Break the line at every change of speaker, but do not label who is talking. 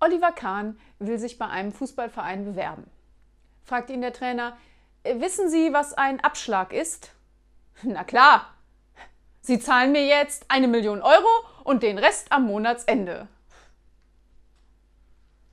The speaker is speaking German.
Oliver Kahn will sich bei einem Fußballverein bewerben. Fragt ihn der Trainer, äh, wissen Sie, was ein Abschlag ist? Na klar. Sie zahlen mir jetzt eine Million Euro und den Rest am Monatsende.